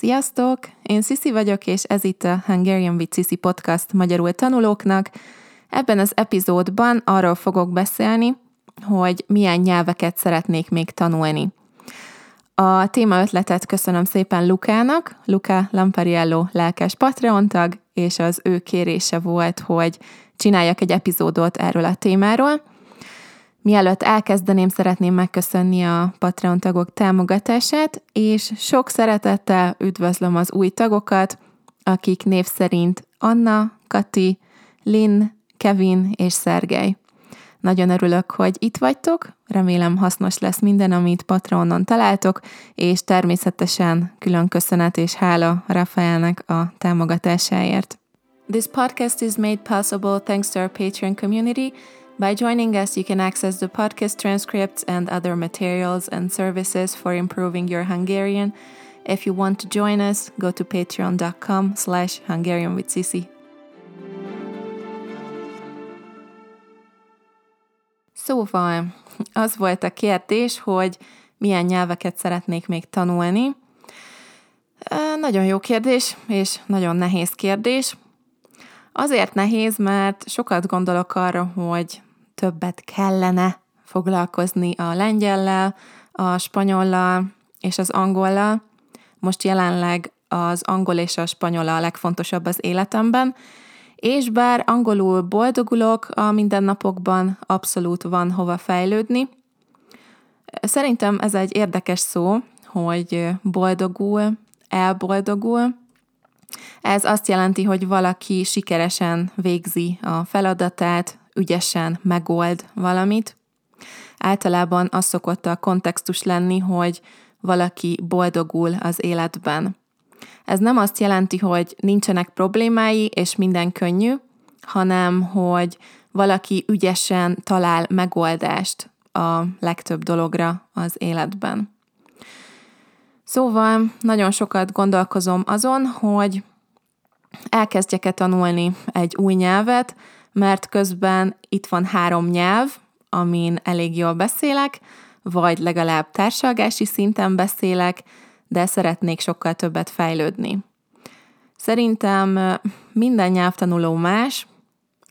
Sziasztok! Én Sisi vagyok, és ez itt a Hungarian with Sisi podcast magyarul tanulóknak. Ebben az epizódban arról fogok beszélni, hogy milyen nyelveket szeretnék még tanulni. A téma ötletet köszönöm szépen Lukának, Luca Lampariello lelkes Patreon tag, és az ő kérése volt, hogy csináljak egy epizódot erről a témáról. Mielőtt elkezdeném, szeretném megköszönni a Patreon tagok támogatását, és sok szeretettel üdvözlöm az új tagokat, akik név szerint Anna, Kati, Lynn, Kevin és Szergej. Nagyon örülök, hogy itt vagytok, remélem hasznos lesz minden, amit Patreonon találtok, és természetesen külön köszönet és hála Rafaelnek a támogatásáért. This podcast is made possible thanks to our Patreon community. By joining us, you can access the podcast transcripts and other materials and services for improving your Hungarian. If you want to join us, go to patreon.com slash Hungarian with Sisi. Szóval az volt a kérdés, hogy milyen nyelveket szeretnék még tanulni. Nagyon jó kérdés, és nagyon nehéz kérdés. Azért nehéz, mert sokat gondolok arra, hogy többet kellene foglalkozni a lengyellel, a spanyollal és az angollal. Most jelenleg az angol és a spanyol a legfontosabb az életemben, és bár angolul boldogulok a mindennapokban, abszolút van hova fejlődni. Szerintem ez egy érdekes szó, hogy boldogul, elboldogul. Ez azt jelenti, hogy valaki sikeresen végzi a feladatát, ügyesen megold valamit. Általában az szokott a kontextus lenni, hogy valaki boldogul az életben. Ez nem azt jelenti, hogy nincsenek problémái és minden könnyű, hanem hogy valaki ügyesen talál megoldást a legtöbb dologra az életben. Szóval nagyon sokat gondolkozom azon, hogy elkezdjek-e tanulni egy új nyelvet, mert közben itt van három nyelv, amin elég jól beszélek, vagy legalább társalgási szinten beszélek, de szeretnék sokkal többet fejlődni. Szerintem minden nyelvtanuló más,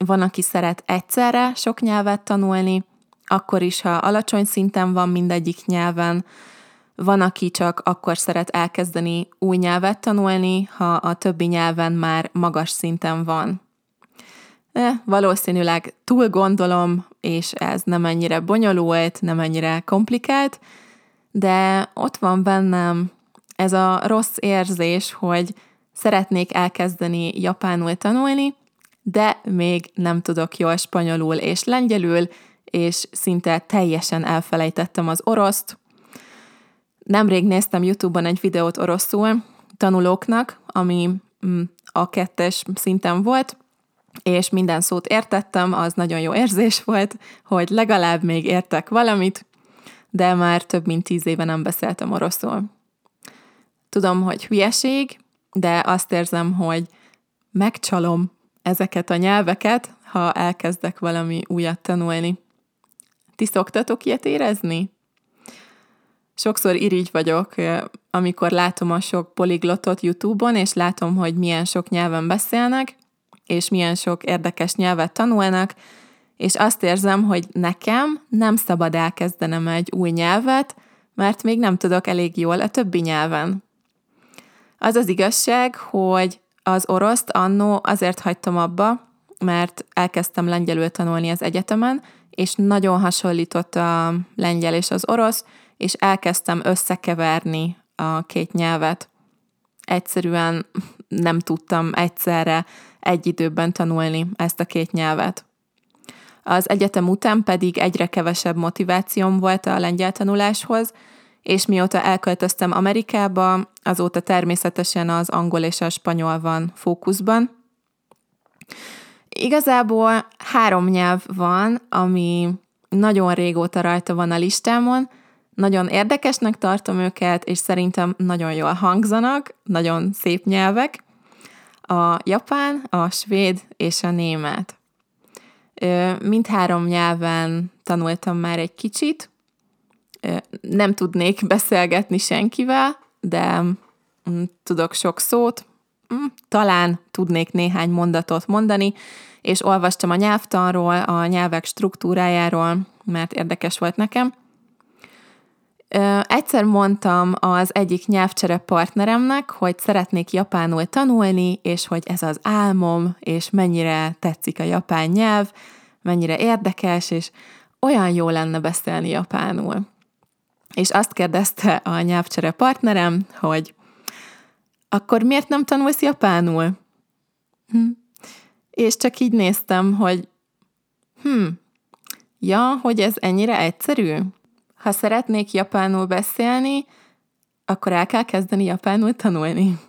van, aki szeret egyszerre sok nyelvet tanulni, akkor is, ha alacsony szinten van mindegyik nyelven, van, aki csak akkor szeret elkezdeni új nyelvet tanulni, ha a többi nyelven már magas szinten van. Valószínűleg túl gondolom, és ez nem ennyire bonyolult, nem ennyire komplikált, de ott van bennem ez a rossz érzés, hogy szeretnék elkezdeni japánul tanulni, de még nem tudok jól spanyolul és lengyelül, és szinte teljesen elfelejtettem az oroszt. Nemrég néztem YouTube-on egy videót oroszul tanulóknak, ami mm, a kettes szinten volt, és minden szót értettem, az nagyon jó érzés volt, hogy legalább még értek valamit, de már több mint tíz éve nem beszéltem oroszul. Tudom, hogy hülyeség, de azt érzem, hogy megcsalom ezeket a nyelveket, ha elkezdek valami újat tanulni. Ti szoktatok ilyet érezni? Sokszor irigy vagyok, amikor látom a sok poliglotot YouTube-on, és látom, hogy milyen sok nyelven beszélnek, és milyen sok érdekes nyelvet tanulnak, és azt érzem, hogy nekem nem szabad elkezdenem egy új nyelvet, mert még nem tudok elég jól a többi nyelven. Az az igazság, hogy az oroszt annó azért hagytam abba, mert elkezdtem lengyelül tanulni az egyetemen, és nagyon hasonlított a lengyel és az orosz, és elkezdtem összekeverni a két nyelvet. Egyszerűen nem tudtam egyszerre egy időben tanulni ezt a két nyelvet. Az egyetem után pedig egyre kevesebb motivációm volt a lengyel tanuláshoz, és mióta elköltöztem Amerikába, azóta természetesen az angol és a spanyol van fókuszban. Igazából három nyelv van, ami nagyon régóta rajta van a listámon, nagyon érdekesnek tartom őket, és szerintem nagyon jól hangzanak, nagyon szép nyelvek. A japán, a svéd és a német. Mindhárom nyelven tanultam már egy kicsit, nem tudnék beszélgetni senkivel, de mm, tudok sok szót, mm, talán tudnék néhány mondatot mondani, és olvastam a nyelvtanról, a nyelvek struktúrájáról, mert érdekes volt nekem. Egyszer mondtam az egyik nyelvcsere partneremnek, hogy szeretnék japánul tanulni, és hogy ez az álmom, és mennyire tetszik a japán nyelv, mennyire érdekes, és olyan jó lenne beszélni japánul. És azt kérdezte a nyelvcsere partnerem, hogy akkor miért nem tanulsz japánul? Hm. És csak így néztem, hogy hm, ja, hogy ez ennyire egyszerű? Ha szeretnék japánul beszélni, akkor el kell kezdeni japánul tanulni.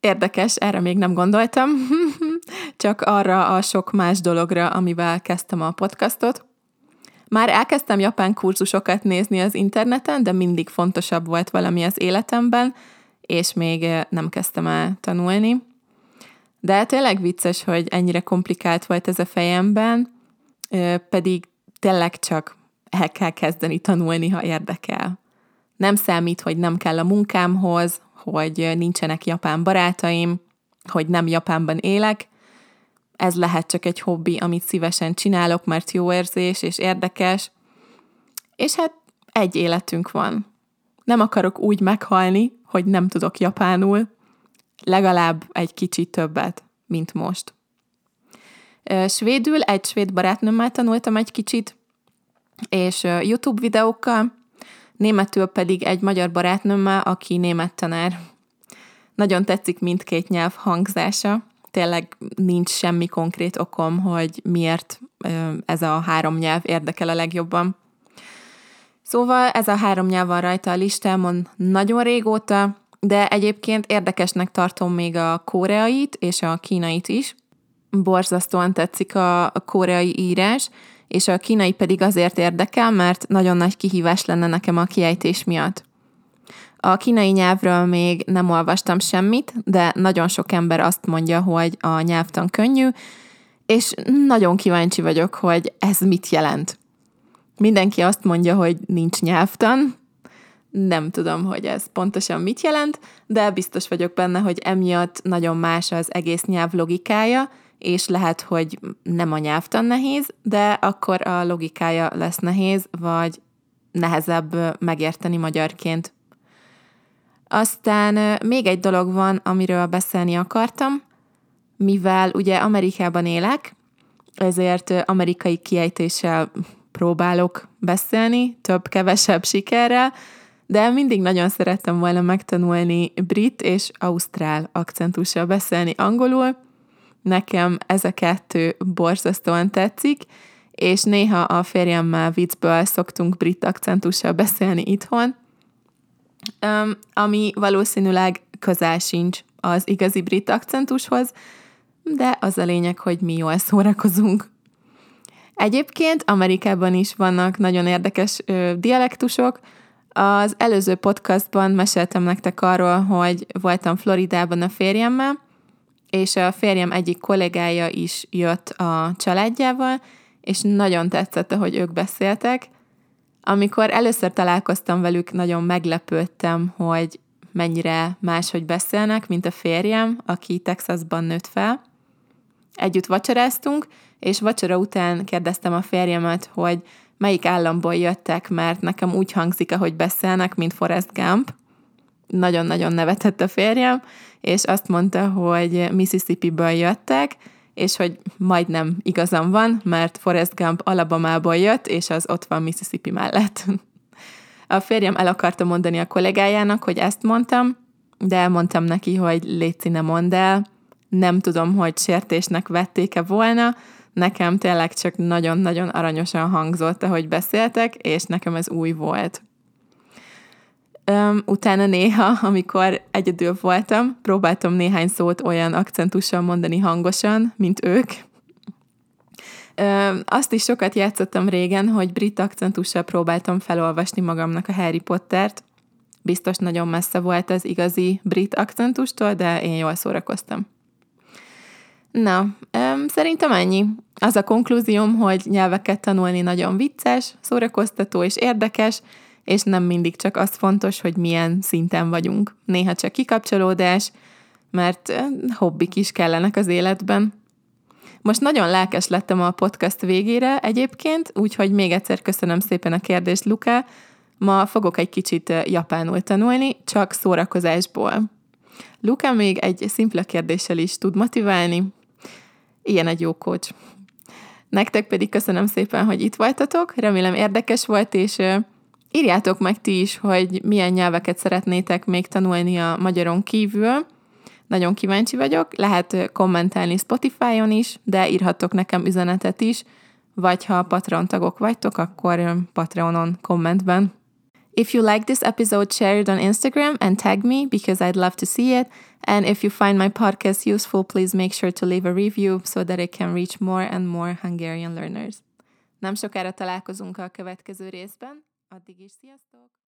Érdekes, erre még nem gondoltam, csak arra a sok más dologra, amivel kezdtem a podcastot. Már elkezdtem japán kurzusokat nézni az interneten, de mindig fontosabb volt valami az életemben, és még eh, nem kezdtem el tanulni. De tényleg vicces, hogy ennyire komplikált volt ez a fejemben, eh, pedig tényleg csak el kell kezdeni tanulni, ha érdekel. Nem számít, hogy nem kell a munkámhoz, hogy nincsenek japán barátaim, hogy nem Japánban élek. Ez lehet csak egy hobbi, amit szívesen csinálok, mert jó érzés és érdekes. És hát egy életünk van. Nem akarok úgy meghalni, hogy nem tudok japánul, legalább egy kicsit többet, mint most. Svédül egy svéd barátnőmmel tanultam egy kicsit, és YouTube videókkal, németül pedig egy magyar barátnőmmel, aki német tanár. Nagyon tetszik mindkét nyelv hangzása, tényleg nincs semmi konkrét okom, hogy miért ez a három nyelv érdekel a legjobban. Szóval ez a három nyelv van rajta a listámon nagyon régóta, de egyébként érdekesnek tartom még a koreait és a kínait is. Borzasztóan tetszik a, koreai írás, és a kínai pedig azért érdekel, mert nagyon nagy kihívás lenne nekem a kiejtés miatt. A kínai nyelvről még nem olvastam semmit, de nagyon sok ember azt mondja, hogy a nyelvtan könnyű, és nagyon kíváncsi vagyok, hogy ez mit jelent. Mindenki azt mondja, hogy nincs nyelvtan, nem tudom, hogy ez pontosan mit jelent, de biztos vagyok benne, hogy emiatt nagyon más az egész nyelv logikája, és lehet, hogy nem a nyelvtan nehéz, de akkor a logikája lesz nehéz, vagy nehezebb megérteni magyarként. Aztán még egy dolog van, amiről beszélni akartam, mivel ugye Amerikában élek, ezért amerikai kiejtéssel próbálok beszélni, több-kevesebb sikerrel, de mindig nagyon szerettem volna megtanulni brit és ausztrál akcentussal beszélni angolul, Nekem ez a kettő borzasztóan tetszik, és néha a férjemmel viccből szoktunk brit akcentussal beszélni itthon, ami valószínűleg közel sincs az igazi brit akcentushoz, de az a lényeg, hogy mi jól szórakozunk. Egyébként Amerikában is vannak nagyon érdekes ö, dialektusok. Az előző podcastban meséltem nektek arról, hogy voltam Floridában a férjemmel, és a férjem egyik kollégája is jött a családjával, és nagyon tetszett, hogy ők beszéltek. Amikor először találkoztam velük, nagyon meglepődtem, hogy mennyire máshogy beszélnek, mint a férjem, aki Texasban nőtt fel. Együtt vacsoráztunk, és vacsora után kérdeztem a férjemet, hogy melyik államból jöttek, mert nekem úgy hangzik, ahogy beszélnek, mint Forrest Gump. Nagyon-nagyon nevetett a férjem, és azt mondta, hogy Mississippi-ből jöttek, és hogy majdnem igazam van, mert Forrest Gump Alabamából jött, és az ott van Mississippi mellett. A férjem el akarta mondani a kollégájának, hogy ezt mondtam, de elmondtam neki, hogy létszi ne mondd el, nem tudom, hogy sértésnek vették-e volna, nekem tényleg csak nagyon-nagyon aranyosan hangzott, ahogy beszéltek, és nekem ez új volt. Um, utána néha, amikor egyedül voltam, próbáltam néhány szót olyan akcentussal mondani hangosan, mint ők. Um, azt is sokat játszottam régen, hogy brit akcentussal próbáltam felolvasni magamnak a Harry Pottert. Biztos nagyon messze volt az igazi brit akcentustól, de én jól szórakoztam. Na, um, szerintem ennyi. Az a konklúzióm, hogy nyelveket tanulni nagyon vicces, szórakoztató és érdekes, és nem mindig csak az fontos, hogy milyen szinten vagyunk. Néha csak kikapcsolódás, mert hobbik is kellenek az életben. Most nagyon lelkes lettem a podcast végére egyébként, úgyhogy még egyszer köszönöm szépen a kérdést, Luka. Ma fogok egy kicsit japánul tanulni, csak szórakozásból. Luka még egy szimpla kérdéssel is tud motiválni. Ilyen egy jó coach. Nektek pedig köszönöm szépen, hogy itt voltatok, remélem érdekes volt, és írjátok meg ti is, hogy milyen nyelveket szeretnétek még tanulni a magyaron kívül. Nagyon kíváncsi vagyok, lehet kommentálni Spotify-on is, de írhattok nekem üzenetet is, vagy ha Patreon tagok vagytok, akkor Patreonon kommentben. If you like this episode, share it on Instagram and tag me because I'd love to see it. And if you find my podcast useful, please make sure to leave a review so that it can reach more and more Hungarian learners. Nem sokára találkozunk a következő részben. Addig is sziasztok!